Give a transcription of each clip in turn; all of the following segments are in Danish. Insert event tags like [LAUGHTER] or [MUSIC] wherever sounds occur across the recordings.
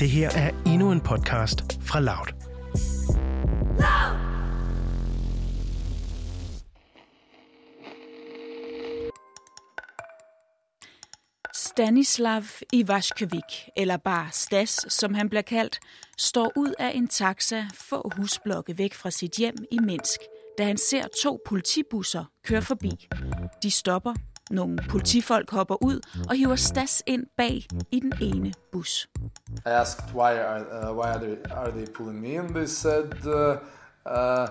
Det her er endnu en podcast fra Loud. Stanislav Ivashkevik, eller bare Stas, som han bliver kaldt, står ud af en taxa få husblokke væk fra sit hjem i Minsk, da han ser to politibusser køre forbi. De stopper, nogle politifolk hopper ud og hiver Stas ind bag i den ene bus. I asked why are uh, why are they are they pulling me in? They said, uh, uh,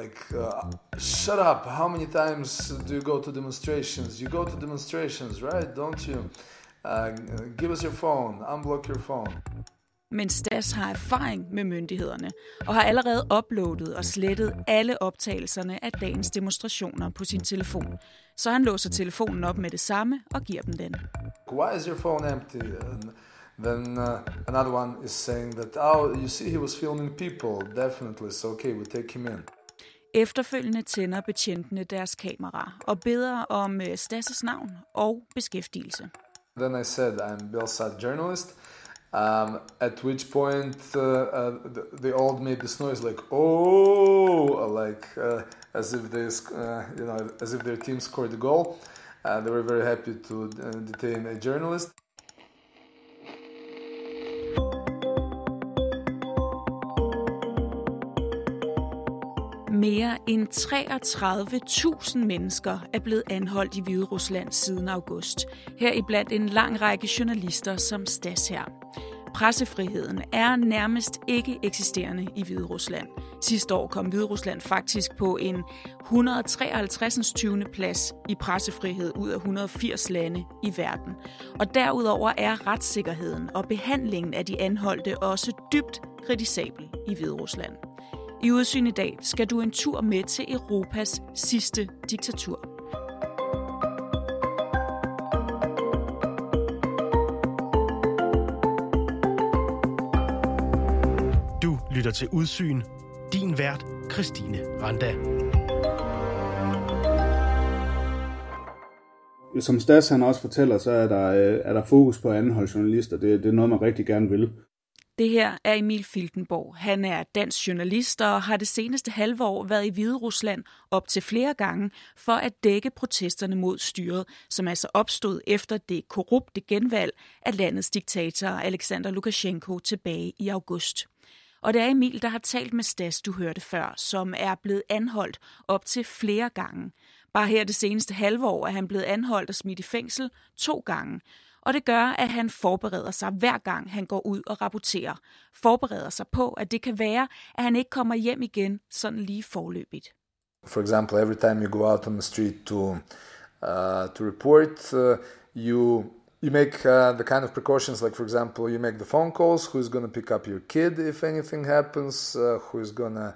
like, uh, shut up. How many times do you go to demonstrations? You go to demonstrations, right? Don't you? Uh, give us your phone. Unblock your phone. Men Stas har erfaring med myndighederne og har allerede uploadet og slettet alle optagelserne af dagens demonstrationer på sin telefon. Så han låser telefonen op med det samme og giver dem den. Why is your phone empty? And then uh, another one is saying that, oh, you see, he was filming people. Definitely. So okay, we take him in. Efterfølgende tænder betjentene deres kamera og beder om øh, Stas' navn og beskæftigelse. Then I said, I'm Belsat journalist. Um, at which point uh, uh, they all made this noise like oh, like uh, as if they, uh, you know, as if their team scored a goal. Uh, they were very happy to uh, detain a journalist. Mere end 33.000 mennesker er blevet anholdt i Hvide Rusland siden august. Heriblandt en lang række journalister som Stas her. Pressefriheden er nærmest ikke eksisterende i Hvide Rusland. Sidste år kom Hvide Rusland faktisk på en 153. 20. plads i pressefrihed ud af 180 lande i verden. Og derudover er retssikkerheden og behandlingen af de anholdte også dybt kritisabel i Hvide Rusland. I Udsyn i dag skal du en tur med til Europas sidste diktatur. Du lytter til Udsyn. Din vært, Christine Randa. Som Stas han også fortæller, så er der, øh, er der fokus på anholde journalister. Det, det er noget, man rigtig gerne vil. Det her er Emil Filtenborg. Han er dansk journalist og har det seneste halve år været i Hvide Rusland op til flere gange for at dække protesterne mod styret, som altså opstod efter det korrupte genvalg af landets diktator Alexander Lukashenko tilbage i august. Og det er Emil, der har talt med Stas, du hørte før, som er blevet anholdt op til flere gange. Bare her det seneste halve år er han blevet anholdt og smidt i fængsel to gange. Og det gør, at han forbereder sig hver gang han går ud og rapporterer. Forbereder sig på, at det kan være, at han ikke kommer hjem igen sådan lige forløbigt. For example, every time you go out on the street to uh, to report, uh, you you make uh, the kind of precautions like for example you make the phone calls who's going to pick up your kid if anything happens uh, who's going to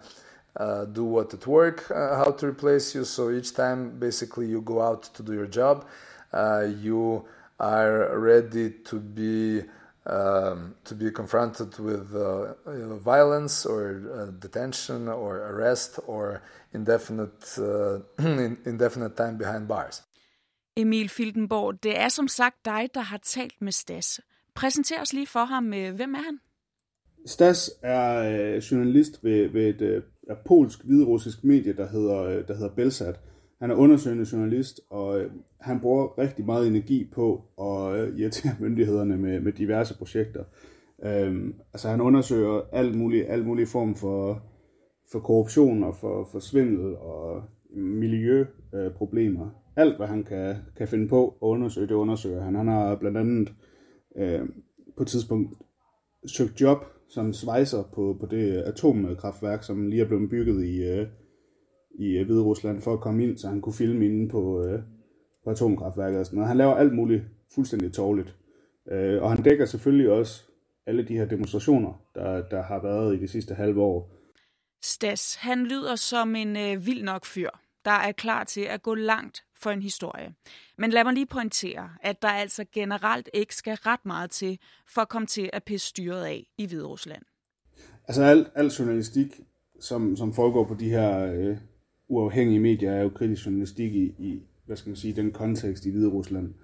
uh, do what at work uh, how to replace you so each time basically you go out to do your job uh, you are ready to be um, to be confronted with uh, you know, violence or uh, detention or arrest or indefinite uh, [CLEARS THROAT] indefinite time behind bars. Emil Filtenborg, det er som sagt dig, der har talt med Stas. Præsenter os lige for ham. øh, Hvem er han? Stas er øh, journalist ved, ved et øh, polsk hviderussisk medie, der hedder, der hedder Belsat. Han er undersøgende journalist, og øh, han bruger rigtig meget energi på at øh, irritere [LAUGHS] myndighederne med, med diverse projekter. Øhm, altså han undersøger alt muligt, alt muligt form for, for korruption og for, for svindel og miljøproblemer. Alt, hvad han kan, kan finde på at undersøge, det undersøger han. Han har blandt andet øh, på et tidspunkt søgt job som svejser på, på det atomkraftværk, som lige er blevet bygget i, øh, i øh, Hvide Rusland for at komme ind, så han kunne filme inde på, øh, på atomkraftværket og sådan noget. Han laver alt muligt fuldstændig tårligt. Øh, og han dækker selvfølgelig også alle de her demonstrationer, der, der har været i de sidste halve år. Stas, han lyder som en øh, vild nok fyr, der er klar til at gå langt for en historie. Men lad mig lige pointere, at der altså generelt ikke skal ret meget til for at komme til at pisse styret af i Hvide Rusland. Altså al, al journalistik, som, som foregår på de her øh, uafhængige medier, er jo kritisk journalistik i, i, hvad skal man sige, den kontekst i Hvide Rusland.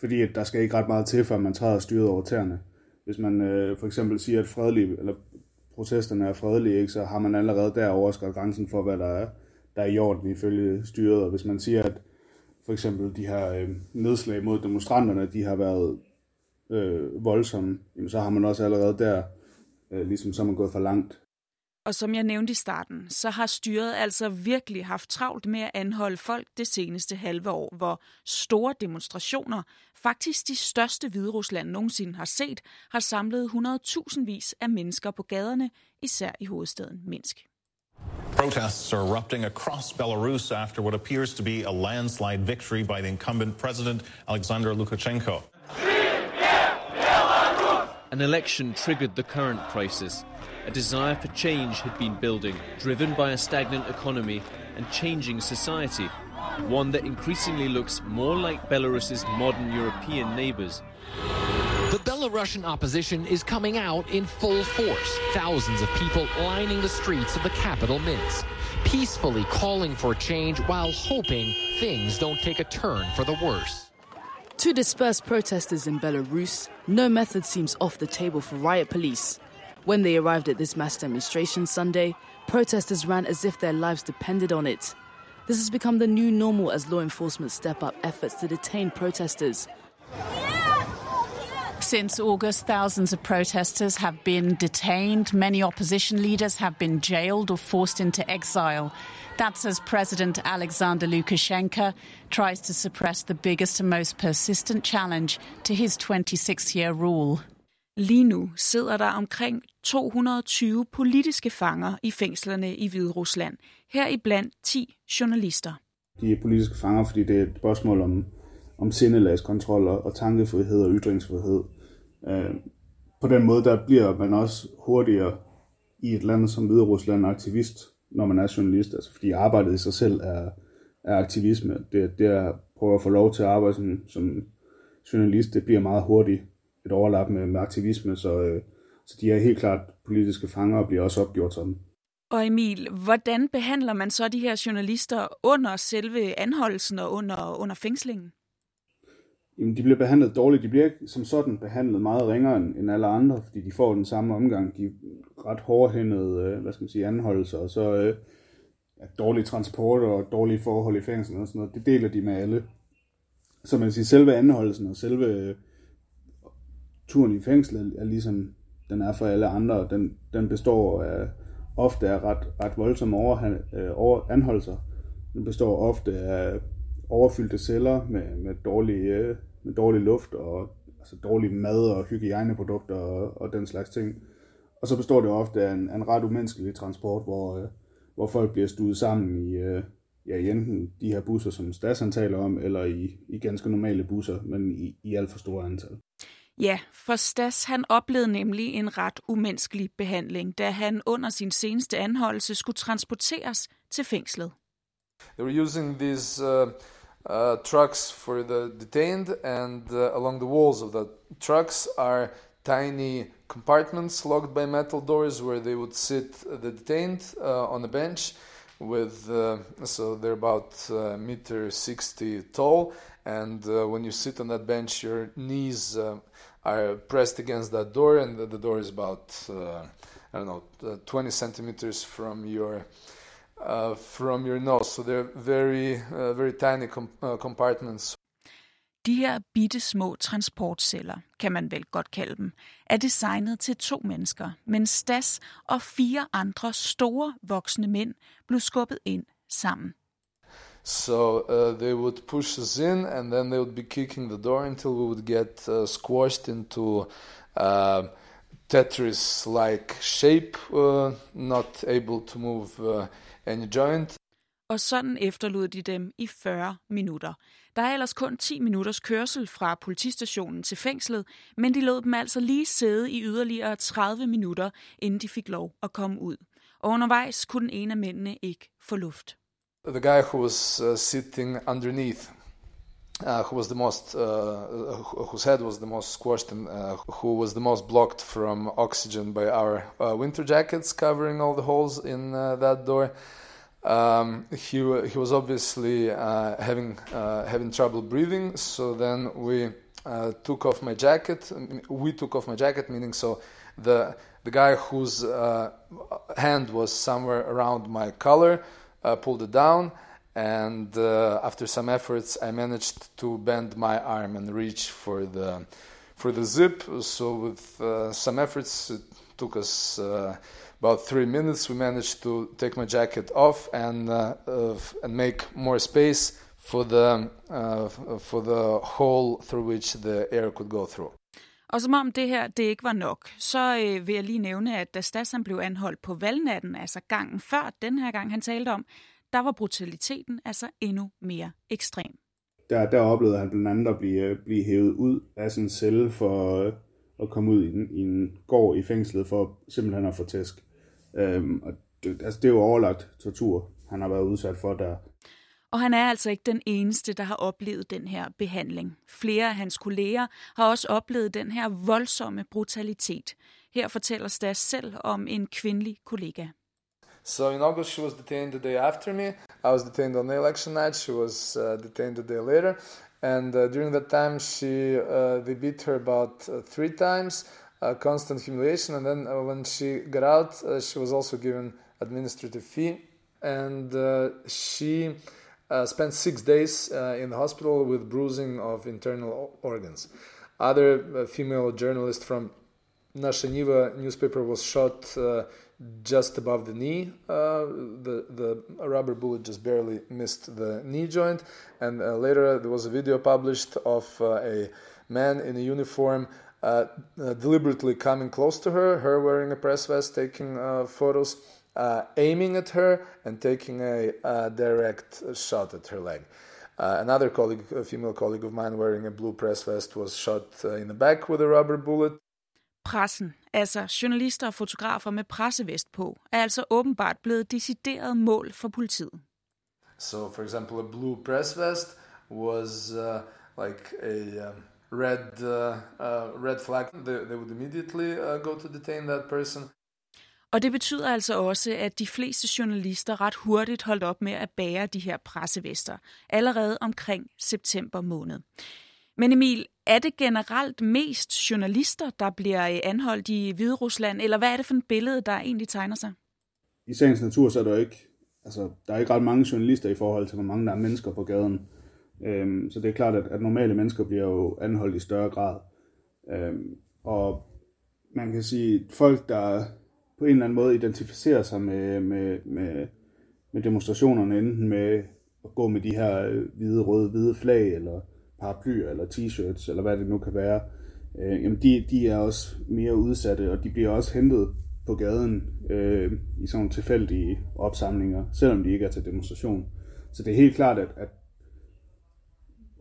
Fordi at der skal ikke ret meget til, før man træder styret over tæerne. Hvis man øh, for eksempel siger, at fredelige, eller protesterne er fredelige, ikke, så har man allerede der overskrevet grænsen for, hvad der er, der er i orden ifølge styret. Og hvis man siger, at for eksempel de her øh, nedslag mod demonstranterne, de har været øh, voldsomme, jamen, så har man også allerede der, øh, ligesom så er man gået for langt. Og som jeg nævnte i starten, så har styret altså virkelig haft travlt med at anholde folk det seneste halve år, hvor store demonstrationer, faktisk de største Hviderusland nogensinde har set, har samlet 100.000 vis af mennesker på gaderne, især i hovedstaden Minsk. Protests are erupting across Belarus after what appears to be a landslide victory by the incumbent president, Alexander Lukashenko. An election triggered the current crisis. A desire for change had been building, driven by a stagnant economy and changing society, one that increasingly looks more like Belarus's modern European neighbors. The Belarusian opposition is coming out in full force. Thousands of people lining the streets of the capital, Minsk, peacefully calling for change while hoping things don't take a turn for the worse. To disperse protesters in Belarus, no method seems off the table for riot police. When they arrived at this mass demonstration Sunday, protesters ran as if their lives depended on it. This has become the new normal as law enforcement step up efforts to detain protesters. Since August, thousands of protesters have been detained. Many opposition leaders have been jailed or forced into exile. That's as President Alexander Lukashenko tries to suppress the biggest and most persistent challenge to his 26 year rule. Lige nu sidder der omkring 220 politiske fanger i fængslerne i Hvide Rusland, heriblandt 10 journalister. De er politiske fanger, fordi det er et spørgsmål om, om sindelagskontrol og, og tankefrihed og ytringsfrihed. Øh, på den måde, der bliver man også hurtigere i et land som Hvide Rusland aktivist, når man er journalist, altså fordi arbejdet i sig selv er, er aktivisme. Det, det er at prøve at få lov til at arbejde som, som journalist, det bliver meget hurtigt et overlap med, med aktivisme, så, øh, så de er helt klart politiske fanger og bliver også opgjort sådan. Og Emil, hvordan behandler man så de her journalister under selve anholdelsen og under, under fængslingen? Jamen, de bliver behandlet dårligt. De bliver som sådan behandlet meget ringere end alle andre, fordi de får den samme omgang. De er ret hårdhændede, øh, hvad skal man sige, anholdelser, og så øh, dårlige transport og dårlige forhold i fængslen og sådan noget. Det deler de med alle. Så man siger, selve anholdelsen og selve øh, turen i fængslet er ligesom den er for alle andre. Den, den består af, ofte af ret, ret voldsomme over, øh, over anholdelser. Den består ofte af overfyldte celler med, med, dårlig, øh, med dårlig luft og altså dårlig mad og hygiejneprodukter og, og den slags ting. Og så består det ofte af en, en ret umenneskelig transport, hvor, øh, hvor folk bliver stuet sammen i, øh, ja, i enten de her busser, som Stas han taler om, eller i, i ganske normale busser, men i, i alt for store antal. Ja, for Stas han oplevede nemlig en ret umenneskelig behandling, da han under sin seneste anholdelse skulle transporteres til fængslet. They were using these uh, uh, trucks for the detained, and uh, along the walls of the trucks are tiny compartments locked by metal doors where they would sit the detained uh, on a bench with uh, so they're about uh, meter 60 tall and uh, when you sit on that bench your knees uh, are pressed against that door and the, the door is about uh, i don't know uh, 20 centimeters from your uh, from your nose so they're very uh, very tiny com- uh, compartments De her bitte små transportceller, kan man vel godt kalde dem, er designet til to mennesker, men Stas og fire andre store voksne mænd blev skubbet ind sammen. So uh, they would push us in, and then they would be kicking the door until we would get uh, squashed into uh, Tetris-like shape, uh, not able to move uh, any joint. Og sådan efterlod de dem i 40 minutter. Der er ellers kun 10 minutters kørsel fra politistationen til fængslet, men de lod dem altså lige sidde i yderligere 30 minutter, inden de fik lov at komme ud. Og undervejs kunne den ene af mændene ikke få luft. The guy who was uh, sitting underneath, uh, who was the most, uh, whose head was the most squashed and uh, who was the most blocked from oxygen by our uh, winter jackets covering all the holes in that door. Um, he he was obviously having having trouble breathing. So then we took off my jacket. We took off my jacket, meaning so the the guy whose hand was somewhere around my collar uh, pulled it down, and uh, after some efforts, I managed to bend my arm and reach for the for the zip. So with uh, some efforts, it took us uh, about three minutes. We managed to take my jacket off and and make more space for the for the hole through which the air could go through. Og som om det her det ikke var nok, så øh, vil jeg lige nævne, at da Stassan blev anholdt på valgnatten, altså gangen før den her gang han talte om, der var brutaliteten altså endnu mere ekstrem. Der, der oplevede han blandt andet at blive, øh, blive hævet ud af sin celle for øh, at komme ud i en, i en gård i fængslet for simpelthen at få tæsk. Øhm, og det, altså, det er jo overlagt tortur, han har været udsat for der. Og han er altså ikke den eneste, der har oplevet den her behandling. Flere af hans kolleger har også oplevet den her voldsomme brutalitet. Her fortæller Stas selv om en kvindelig kollega. So in August, she was detained the day after me. I was detained on the election night. She was uh, detained the day later. And uh, during that time, she uh, they beat her about uh, three times, uh, constant humiliation. And then uh, when she got out, uh, she was also given administrative fee. And uh, she uh, spent six days uh, in the hospital with bruising of internal organs. Other uh, female journalist from Nasha Niva newspaper was shot uh, just above the knee. Uh, the the rubber bullet just barely missed the knee joint. And uh, later there was a video published of a man in a uniform. deliberately coming close to her, her wearing a press vest, taking photos, uh, aiming at her and taking a, a direct shot at her leg. Uh, another colleague, a female colleague of mine wearing a blue press vest was shot uh, in the back with a rubber bullet. Pressen, altså journalister og fotografer med pressevest på, er altså åbenbart blevet decideret mål for politiet. So, for example, a blue press vest was uh, like a um, red uh, uh, red flag. They, they would immediately uh, go to detain that person. Og det betyder altså også, at de fleste journalister ret hurtigt holdt op med at bære de her pressevester, allerede omkring september måned. Men Emil, er det generelt mest journalister, der bliver øh, anholdt i Hvide Rusland, eller hvad er det for et billede, der egentlig tegner sig? I sagens natur så er der ikke, altså, der er ikke ret mange journalister i forhold til, hvor mange der er mennesker på gaden. Øhm, så det er klart, at, at normale mennesker bliver jo anholdt i større grad. Øhm, og man kan sige, folk, der på en eller anden måde identificerer sig med, med, med, med demonstrationerne, enten med at gå med de her øh, hvide, røde, hvide flag, eller paraplyer, eller t-shirts, eller hvad det nu kan være, øh, jamen de, de er også mere udsatte, og de bliver også hentet på gaden øh, i sådan tilfældige opsamlinger, selvom de ikke er til demonstration. Så det er helt klart, at, at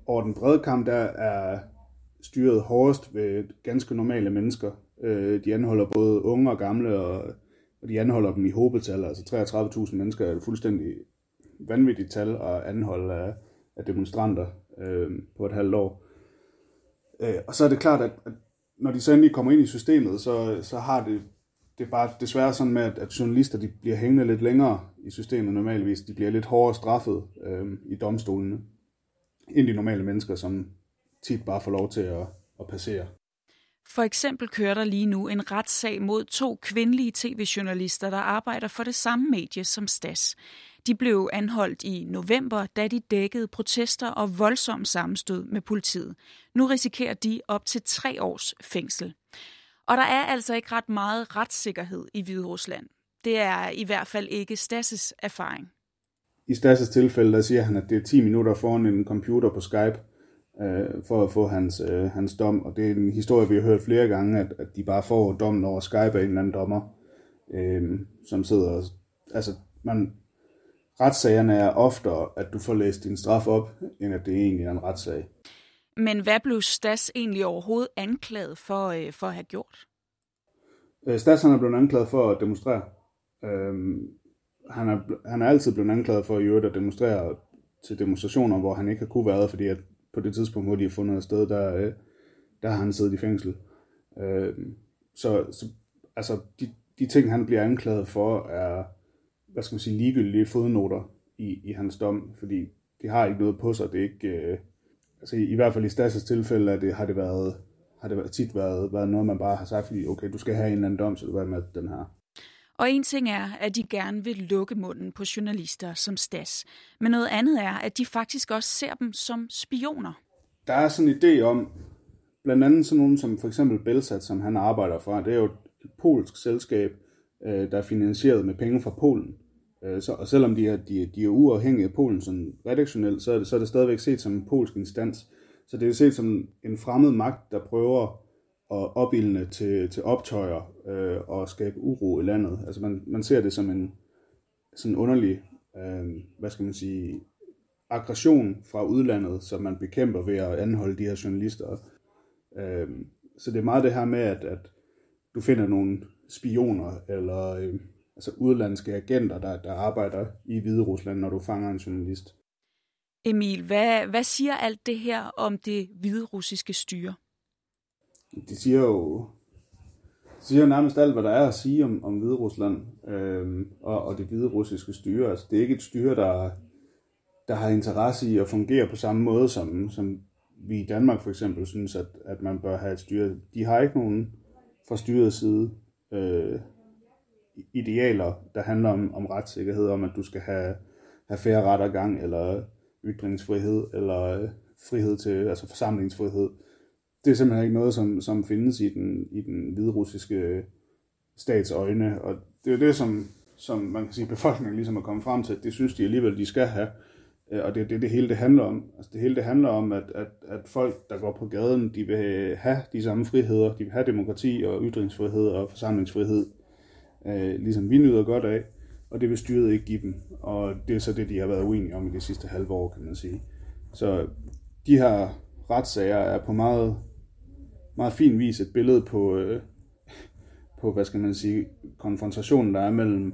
over den brede kamp, der er styret hårdest ved ganske normale mennesker, Øh, de anholder både unge og gamle, og, og de anholder dem i hobetal. Altså 33.000 mennesker er et fuldstændig vanvittigt tal at anholde af, af demonstranter øh, på et halvt år. Øh, og så er det klart, at, at når de så endelig kommer ind i systemet, så, så har det, det er bare desværre sådan med, at, at journalister de bliver hængende lidt længere i systemet normalvis. De bliver lidt hårdere straffet øh, i domstolene, end de normale mennesker, som tit bare får lov til at, at passere. For eksempel kører der lige nu en retssag mod to kvindelige tv-journalister, der arbejder for det samme medie som Stas. De blev anholdt i november, da de dækkede protester og voldsom sammenstød med politiet. Nu risikerer de op til tre års fængsel. Og der er altså ikke ret meget retssikkerhed i Hviderusland. Det er i hvert fald ikke Stasses erfaring. I Stasses tilfælde, der siger han, at det er 10 minutter foran en computer på Skype øh, for at få hans, øh, hans dom. Og det er en historie, vi har hørt flere gange, at, at de bare får dommen over Skype af en eller anden dommer, øh, som sidder og... Altså, man, retssagerne er oftere, at du får læst din straf op, end at det egentlig er en retssag. Men hvad blev Stas egentlig overhovedet anklaget for, øh, for at have gjort? Øh, Stas han er blevet anklaget for at demonstrere. Øh, han, er, han er altid blevet anklaget for at, at demonstrere til demonstrationer, hvor han ikke har kunne være, fordi at på det tidspunkt, hvor de har fundet sted, der, øh, der har han siddet i fængsel. Øh, så, så altså, de, de ting, han bliver anklaget for, er, hvad skal man sige, ligegyldige fodnoter i, i hans dom, fordi de har ikke noget på sig. Det er ikke, øh, altså i, i hvert fald i Stas' tilfælde, at det, har det været har det tit været, været noget, man bare har sagt, fordi okay, du skal have en eller anden dom, så du med den her. Og en ting er, at de gerne vil lukke munden på journalister som Stas. Men noget andet er, at de faktisk også ser dem som spioner. Der er sådan en idé om, blandt andet sådan nogen som for eksempel Belsat, som han arbejder fra, det er jo et polsk selskab, øh, der er finansieret med penge fra Polen. Øh, så, og selvom de er, de, de er uafhængige af Polen sådan redaktionelt, så er, det, så er det stadigvæk set som en polsk instans. Så det er set som en fremmed magt, der prøver og opildne til, til optøjer øh, og skabe uro i landet. Altså man, man ser det som en sådan underlig, øh, hvad skal man sige, aggression fra udlandet, som man bekæmper ved at anholde de her journalister. Øh, så det er meget det her med, at, at du finder nogle spioner eller øh, altså udlandske agenter, der, der arbejder i Hvide Rusland, når du fanger en journalist. Emil, hvad, hvad siger alt det her om det hvide russiske styre? Det siger jo det siger nærmest alt, hvad der er at sige om, om Hvide Rusland øhm, og, og det hvide russiske styre. Altså, det er ikke et styre, der, der har interesse i at fungere på samme måde, som, som vi i Danmark for eksempel synes, at, at man bør have et styre. De har ikke nogen fra styrets side øh, idealer, der handler om, om retssikkerhed, om at du skal have, have færre rettergang, eller ytringsfrihed, eller øh, frihed til, altså forsamlingsfrihed. Det er simpelthen ikke noget, som, som findes i den, i den hvide russiske øh, stats øjne, og det er det, som, som man kan sige, befolkningen ligesom er kommet frem til, at det synes de alligevel, de skal have. Øh, og det er det, det hele det handler om. Altså det hele det handler om, at, at, at folk, der går på gaden, de vil have de samme friheder. De vil have demokrati og ytringsfrihed og forsamlingsfrihed, øh, ligesom vi nyder godt af. Og det vil styret ikke give dem. Og det er så det, de har været uenige om i de sidste halve år, kan man sige. Så de her retssager er på meget, meget fin vis et billede på, øh, på, hvad skal man sige, konfrontationen, der er mellem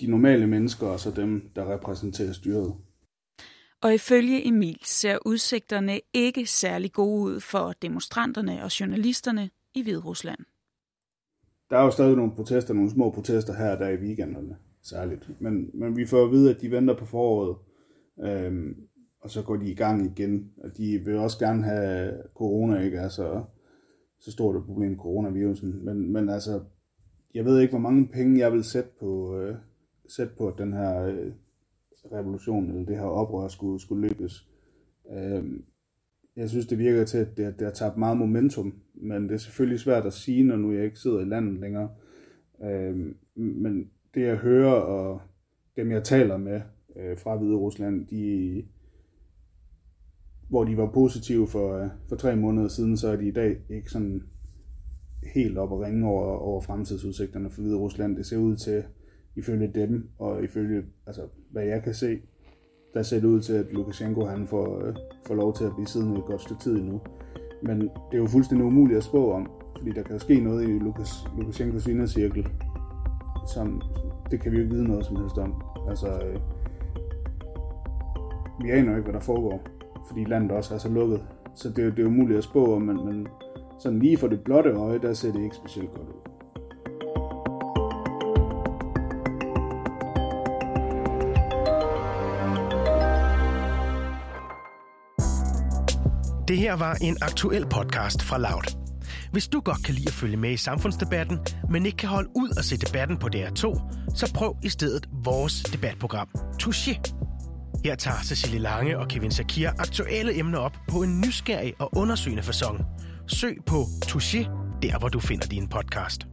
de normale mennesker og så dem, der repræsenterer styret. Og ifølge Emil ser udsigterne ikke særlig gode ud for demonstranterne og journalisterne i Hviderusland. Der er jo stadig nogle protester, nogle små protester her og der i weekenderne, særligt. Men, men vi får at vide, at de venter på foråret, øhm, og så går de i gang igen. Og de vil også gerne have corona, ikke? Altså, så så stort et problem, coronavirusen. Men, men altså, jeg ved ikke, hvor mange penge jeg vil sætte på, øh, sætte på at den her øh, revolution, eller det her oprør skulle, skulle løbes. Øh, jeg synes, det virker til, at det, det har tabt meget momentum, men det er selvfølgelig svært at sige, når nu jeg ikke sidder i landet længere. Øh, men det jeg hører, og dem jeg taler med øh, fra Hvide Rusland, de, hvor de var positive for, øh, for tre måneder siden, så er de i dag ikke sådan helt op og ringe over, over fremtidsudsigterne for Hvide Rusland. Det ser ud til, ifølge dem, og ifølge altså, hvad jeg kan se, der ser det ud til, at Lukashenko han får, øh, får lov til at blive siddende et godt stykke tid endnu. Men det er jo fuldstændig umuligt at spå om, fordi der kan ske noget i Lukas, Lukashenkos indercirkel, som det kan vi jo ikke vide noget som helst om. Altså, øh, vi aner jo ikke, hvad der foregår, fordi landet også er så lukket. Så det, det er umuligt at spå men, men sådan lige for det blotte øje, der ser det ikke specielt godt ud. Det her var en aktuel podcast fra Loud. Hvis du godt kan lide at følge med i samfundsdebatten, men ikke kan holde ud at se debatten på DR2, så prøv i stedet vores debatprogram, Touché. Her tager Cecilie Lange og Kevin Sakir aktuelle emner op på en nysgerrig og undersøgende façon. Søg på Touché, der hvor du finder din podcast.